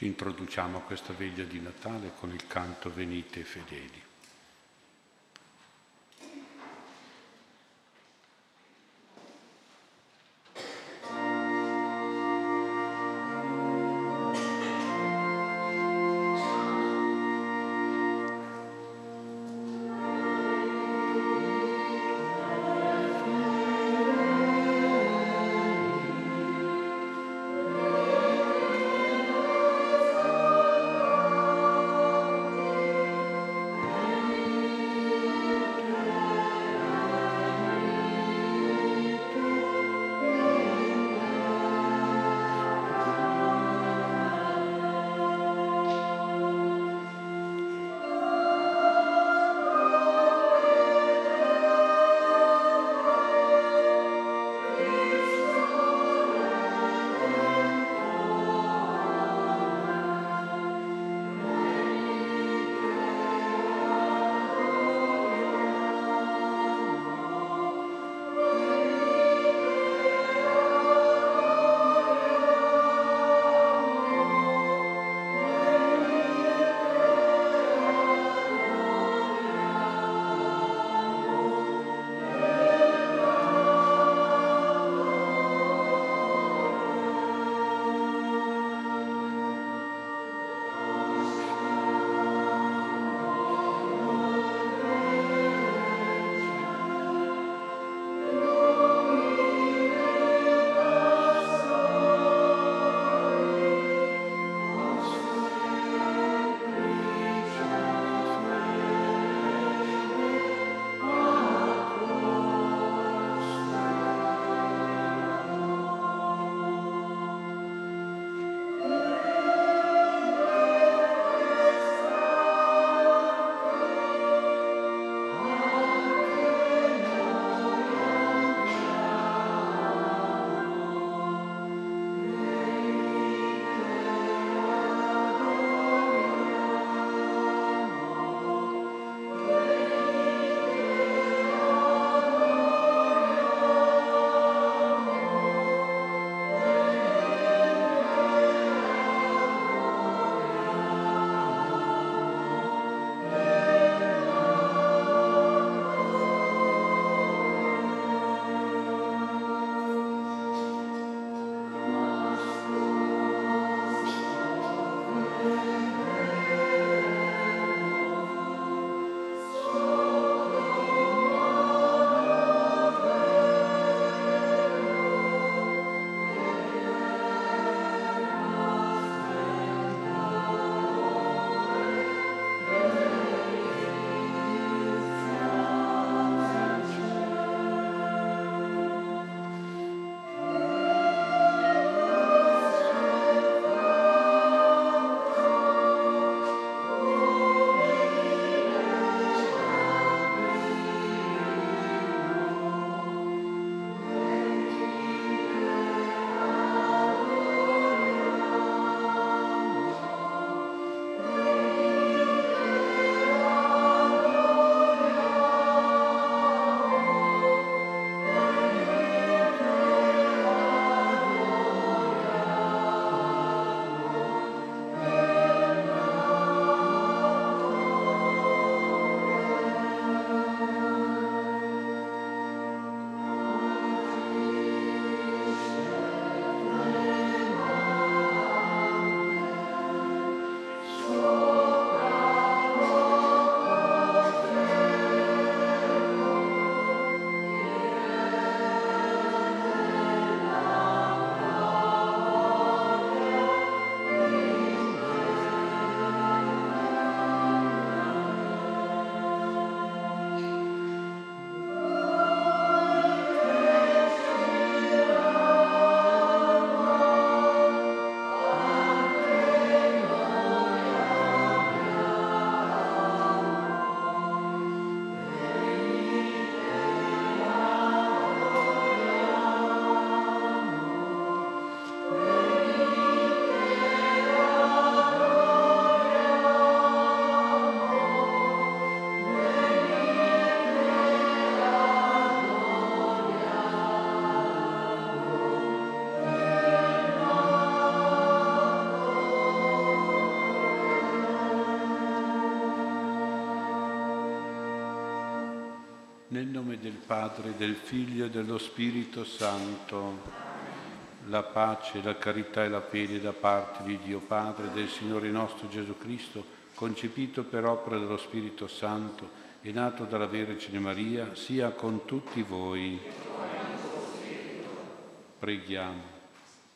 Ci introduciamo a questa veglia di Natale con il canto Venite fedeli. Nome del Padre, del Figlio e dello Spirito Santo, la pace, la carità e la fede da parte di Dio Padre, del Signore nostro Gesù Cristo, concepito per opera dello Spirito Santo e nato dalla Vergine Maria, sia con tutti voi. Preghiamo.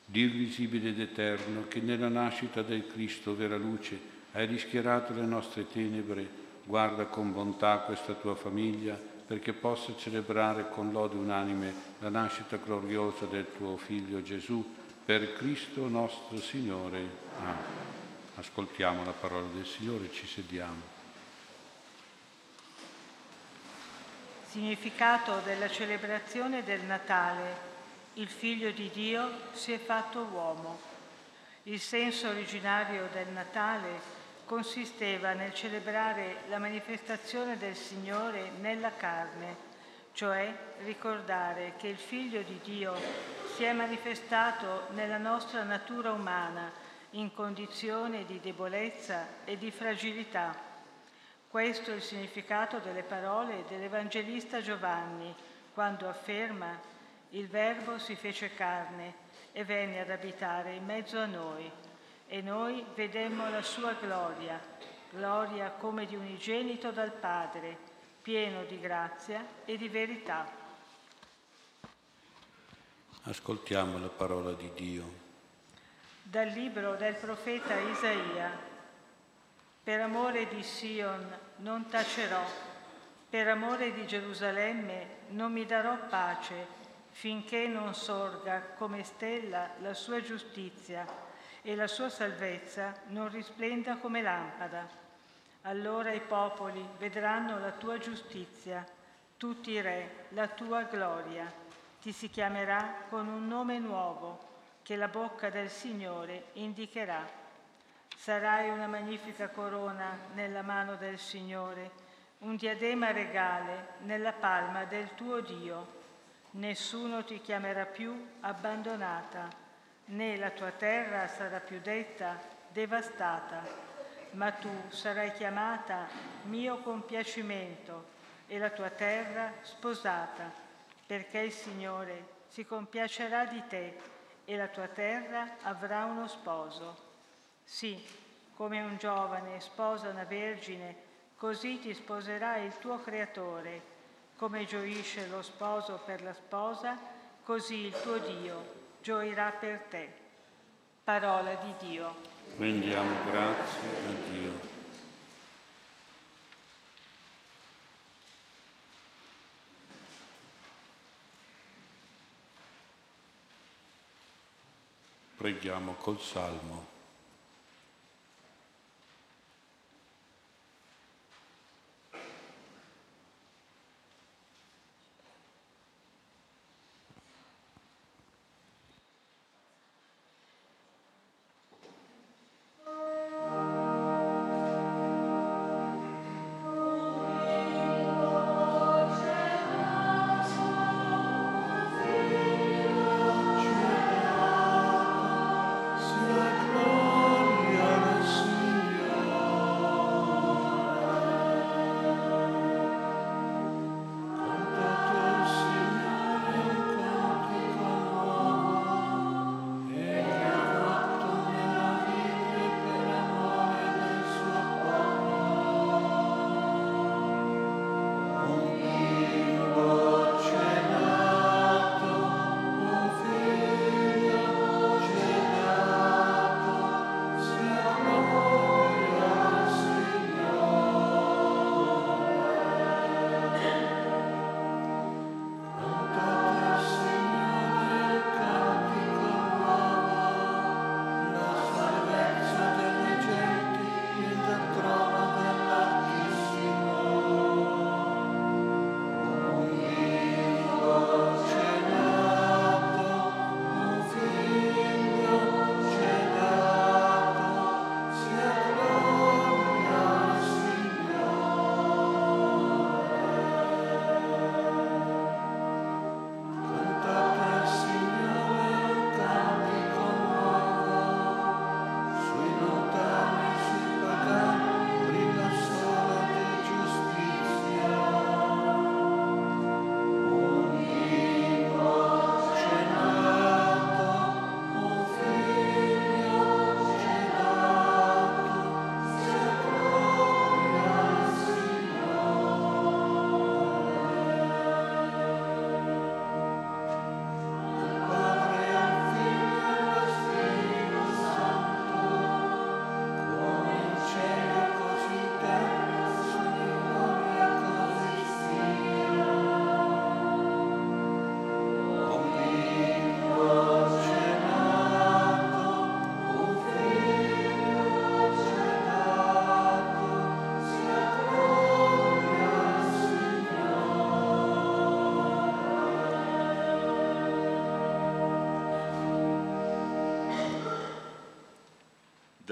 Dio visibile ed eterno, che nella nascita del Cristo, vera luce, hai rischiarato le nostre tenebre, guarda con bontà questa tua famiglia perché possa celebrare con lode unanime la nascita gloriosa del tuo Figlio Gesù, per Cristo nostro Signore. Amen. Ascoltiamo la parola del Signore, ci sediamo. Significato della celebrazione del Natale. Il Figlio di Dio si è fatto uomo. Il senso originario del Natale consisteva nel celebrare la manifestazione del Signore nella carne, cioè ricordare che il Figlio di Dio si è manifestato nella nostra natura umana in condizione di debolezza e di fragilità. Questo è il significato delle parole dell'Evangelista Giovanni quando afferma il Verbo si fece carne e venne ad abitare in mezzo a noi e noi vedemmo la sua gloria, gloria come di unigenito dal Padre, pieno di grazia e di verità. Ascoltiamo la parola di Dio. Dal libro del profeta Isaia. Per amore di Sion non tacerò, per amore di Gerusalemme non mi darò pace, finché non sorga come stella la sua giustizia e la sua salvezza non risplenda come lampada. Allora i popoli vedranno la tua giustizia, tutti i re la tua gloria. Ti si chiamerà con un nome nuovo che la bocca del Signore indicherà. Sarai una magnifica corona nella mano del Signore, un diadema regale nella palma del tuo Dio. Nessuno ti chiamerà più abbandonata né la tua terra sarà più detta devastata, ma tu sarai chiamata mio compiacimento e la tua terra sposata, perché il Signore si compiacerà di te e la tua terra avrà uno sposo. Sì, come un giovane sposa una vergine, così ti sposerà il tuo Creatore. Come gioisce lo sposo per la sposa, così il tuo Dio gioirà per te. Parola di Dio. Rendiamo grazie a Dio. Preghiamo col Salmo.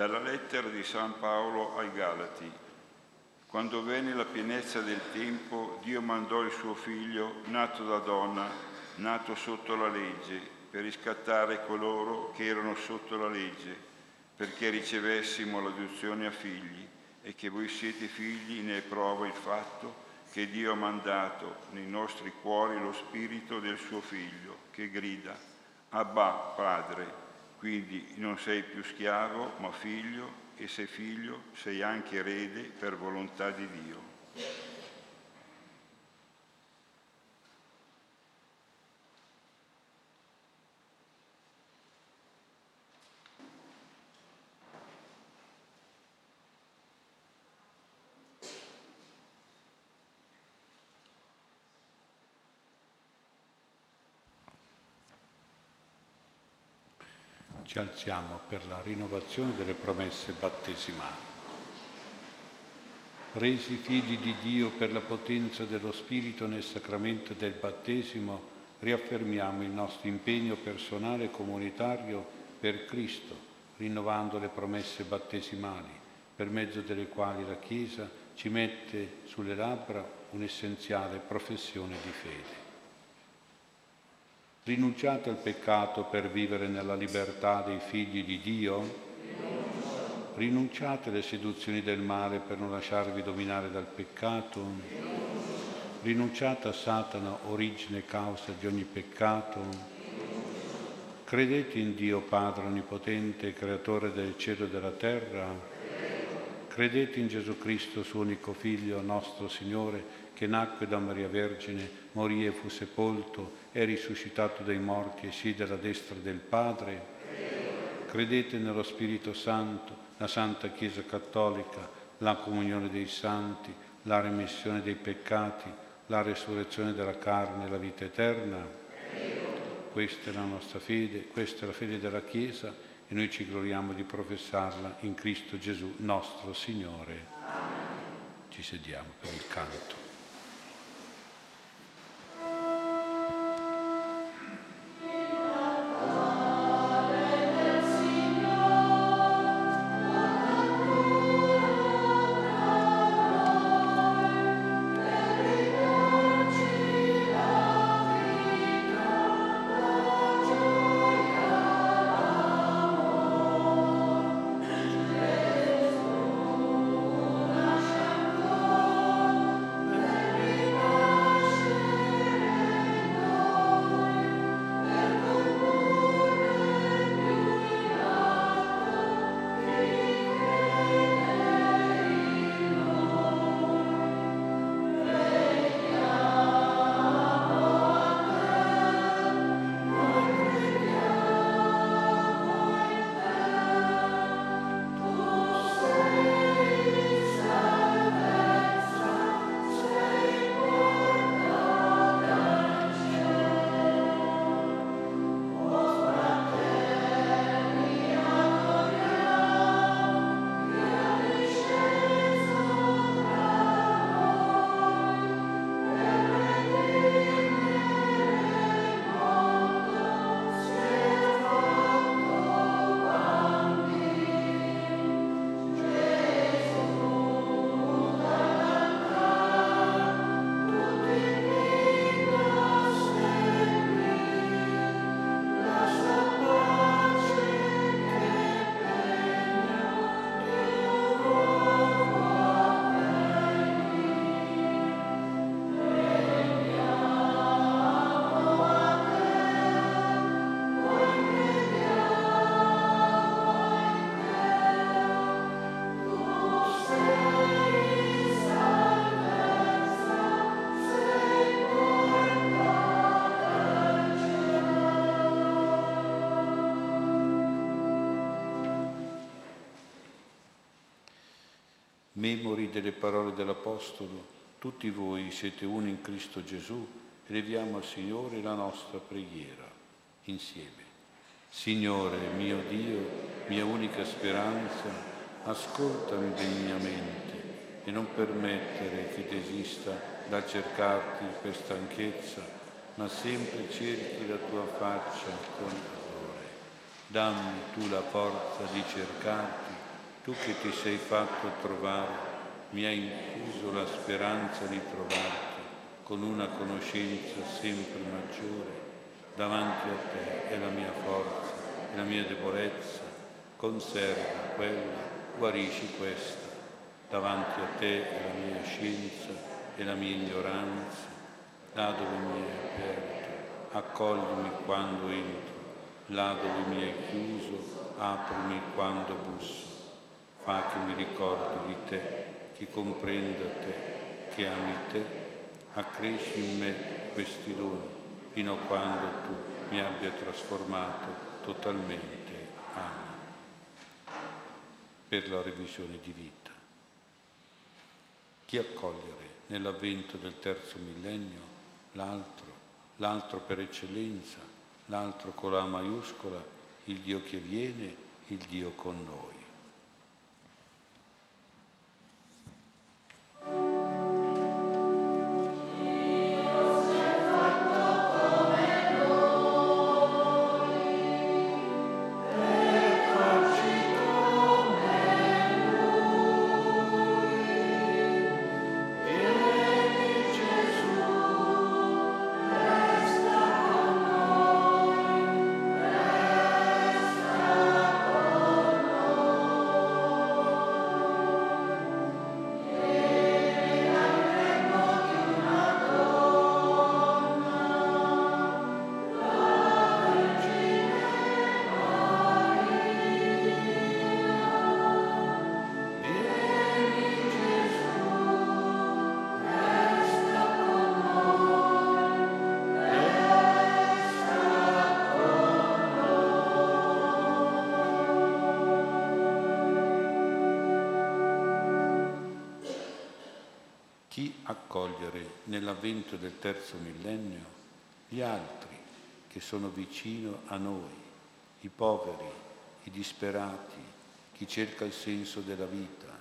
Dalla lettera di San Paolo ai Galati. Quando venne la pienezza del tempo, Dio mandò il suo figlio, nato da donna, nato sotto la legge, per riscattare coloro che erano sotto la legge, perché ricevessimo l'adozione a figli e che voi siete figli ne prova il fatto che Dio ha mandato nei nostri cuori lo spirito del suo figlio, che grida, Abba, Padre. Quindi non sei più schiavo, ma figlio, e se figlio sei anche erede per volontà di Dio. Ci alziamo per la rinnovazione delle promesse battesimali. Resi figli di Dio per la potenza dello Spirito nel sacramento del battesimo, riaffermiamo il nostro impegno personale e comunitario per Cristo, rinnovando le promesse battesimali, per mezzo delle quali la Chiesa ci mette sulle labbra un'essenziale professione di fede. Rinunciate al peccato per vivere nella libertà dei figli di Dio? Rinunciate alle seduzioni del male per non lasciarvi dominare dal peccato? Rinunciate a Satana, origine e causa di ogni peccato? Credete in Dio Padre Onnipotente, Creatore del cielo e della terra? Credete in Gesù Cristo, suo unico Figlio, nostro Signore, che nacque da Maria Vergine, morì e fu sepolto, è risuscitato dai morti e siede alla destra del Padre? Credete nello Spirito Santo, la Santa Chiesa Cattolica, la comunione dei santi, la remissione dei peccati, la resurrezione della carne e la vita eterna? Questa è la nostra fede, questa è la fede della Chiesa e noi ci gloriamo di professarla in Cristo Gesù, nostro Signore. Ci sediamo per il canto. Memori delle parole dell'Apostolo, tutti voi siete uni in Cristo Gesù, eleviamo al Signore la nostra preghiera insieme. Signore mio Dio, mia unica speranza, ascoltami degnamente e non permettere che desista da cercarti per stanchezza, ma sempre cerchi la tua faccia con amore. Dammi tu la forza di cercarti tu che ti sei fatto trovare, mi hai infuso la speranza di trovarti con una conoscenza sempre maggiore. Davanti a te è la mia forza, è la mia debolezza, conserva quella, guarisci questa. Davanti a te è la mia scienza e la mia ignoranza, là dove mi hai aperto, accoglimi quando entro, là dove mi hai chiuso, aprimi quando busso fa che mi ricordi di te, che comprenda te, che ami te, accresci in me questi doni fino a quando tu mi abbia trasformato totalmente. Amen. Per la revisione di vita. Chi accogliere nell'avvento del terzo millennio l'altro, l'altro per eccellenza, l'altro con la maiuscola, il Dio che viene, il Dio con noi. Nell'avvento del terzo millennio gli altri che sono vicino a noi, i poveri, i disperati, chi cerca il senso della vita,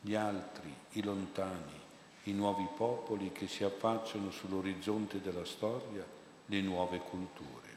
gli altri, i lontani, i nuovi popoli che si affacciano sull'orizzonte della storia, le nuove culture.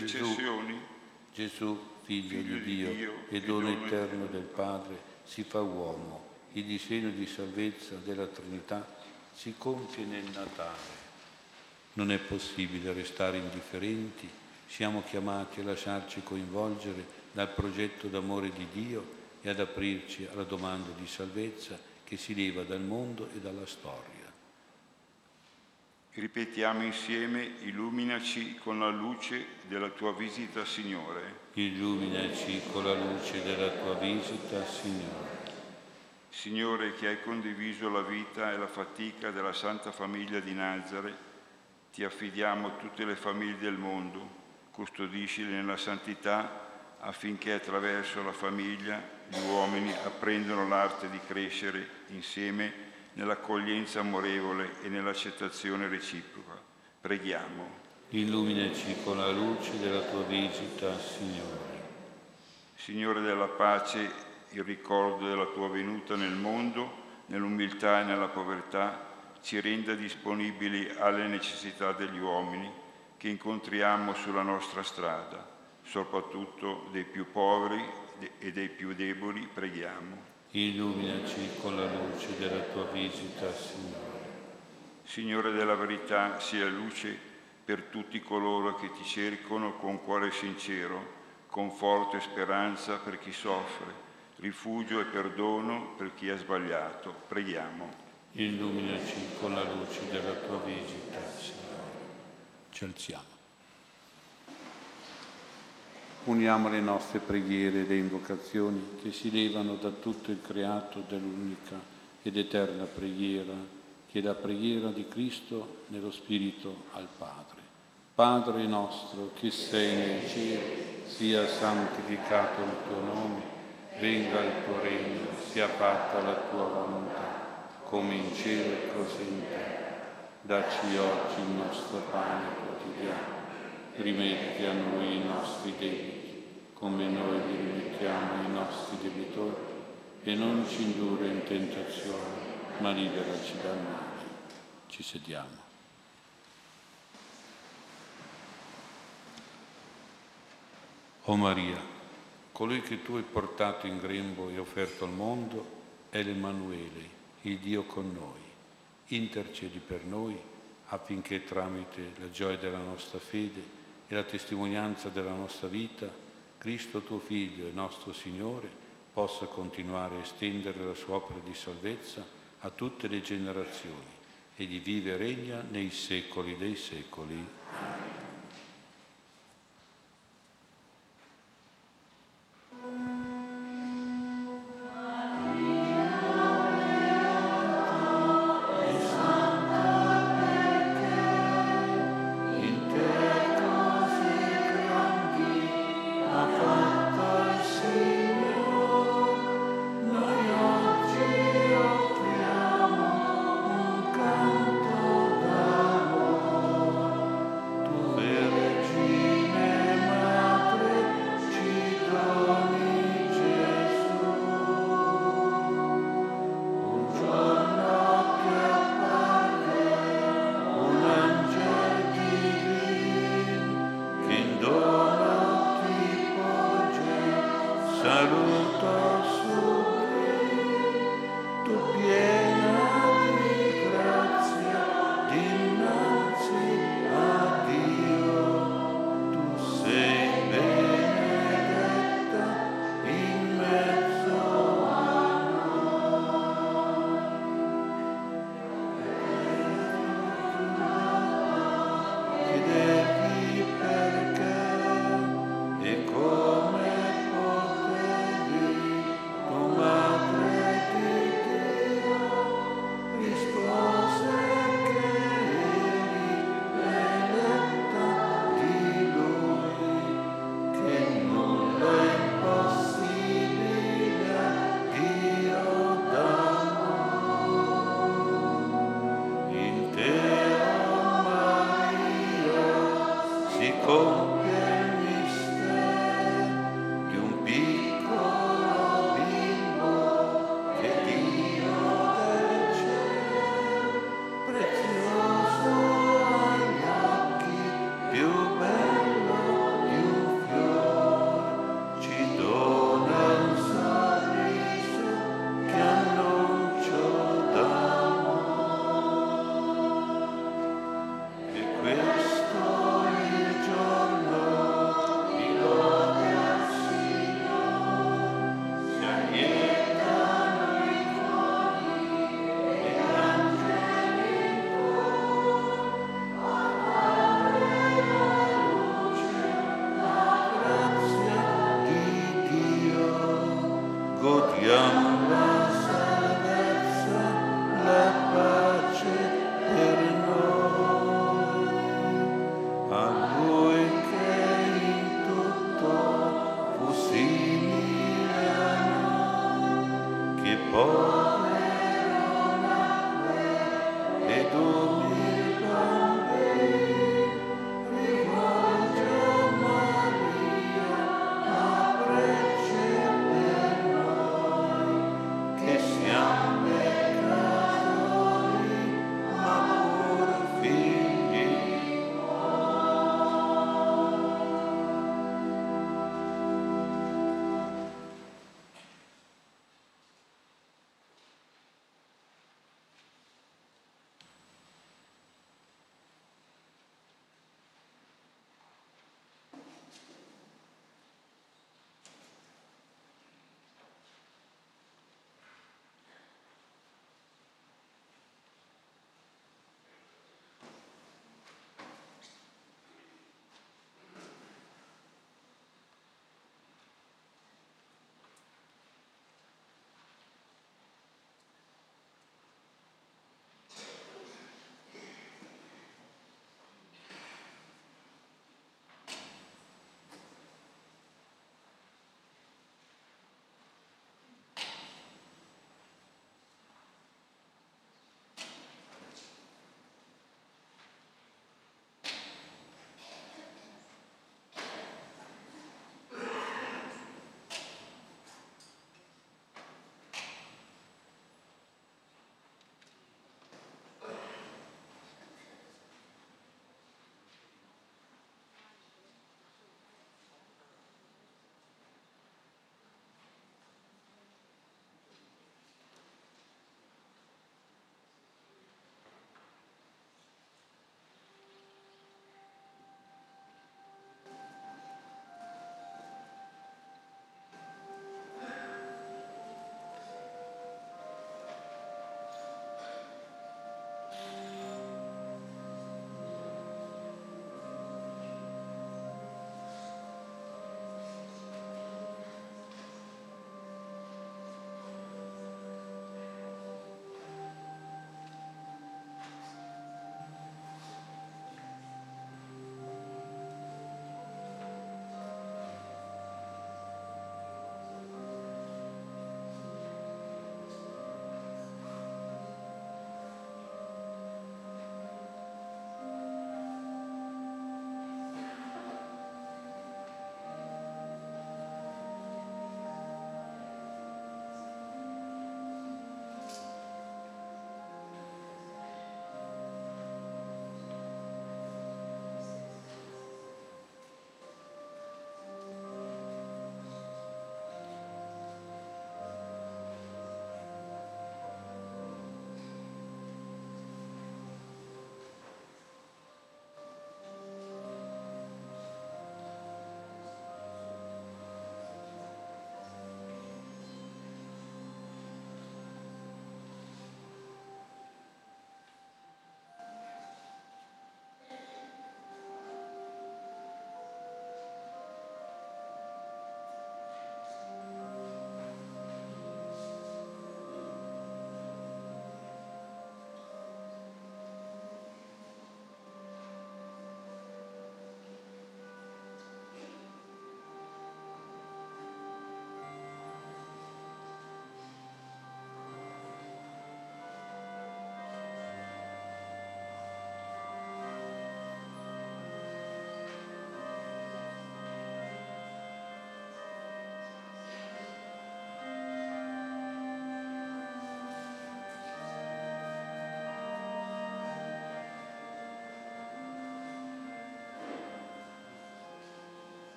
Intercessioni. Gesù, figlio, figlio di Dio, Dio e dono eterno del Padre, si fa uomo. Il disegno di salvezza della Trinità si compie nel Natale. Non è possibile restare indifferenti, siamo chiamati a lasciarci coinvolgere dal progetto d'amore di Dio e ad aprirci alla domanda di salvezza che si leva dal mondo e dalla storia. Ripetiamo insieme, illuminaci con la luce della tua visita, Signore. Illuminaci con la luce della tua visita, Signore. Signore che hai condiviso la vita e la fatica della Santa Famiglia di Nazare, ti affidiamo tutte le famiglie del mondo, custodiscile nella santità affinché attraverso la famiglia gli uomini apprendano l'arte di crescere insieme nell'accoglienza amorevole e nell'accettazione reciproca. Preghiamo. Illuminaci con la luce della tua visita, Signore. Signore della pace, il ricordo della tua venuta nel mondo, nell'umiltà e nella povertà, ci renda disponibili alle necessità degli uomini che incontriamo sulla nostra strada, soprattutto dei più poveri e dei più deboli, preghiamo. Illuminaci con la luce della tua visita, Signore. Signore della verità, sia luce per tutti coloro che ti cercano con cuore sincero, con forte speranza per chi soffre, rifugio e perdono per chi ha sbagliato. Preghiamo. Illuminaci con la luce della tua visita, Signore. Ci alziamo. Uniamo le nostre preghiere e le invocazioni che si levano da tutto il creato dell'unica ed eterna preghiera, che è la preghiera di Cristo nello Spirito al Padre. Padre nostro che sei nel cielo, sia santificato il tuo nome, venga il tuo regno, sia fatta la tua volontà come in cielo così in terra. Dacci oggi il nostro pane quotidiano, rimetti a noi i nostri debiti, come noi rimettiamo ai nostri debitori, e non ci indurre in tentazione, ma liberaci dal male. Ci sediamo. O Maria, colui che tu hai portato in grembo e offerto al mondo è l'Emanuele, il Dio con noi. Intercedi per noi affinché tramite la gioia della nostra fede e la testimonianza della nostra vita, Cristo tuo Figlio e nostro Signore possa continuare a estendere la sua opera di salvezza a tutte le generazioni e di vive regna nei secoli dei secoli.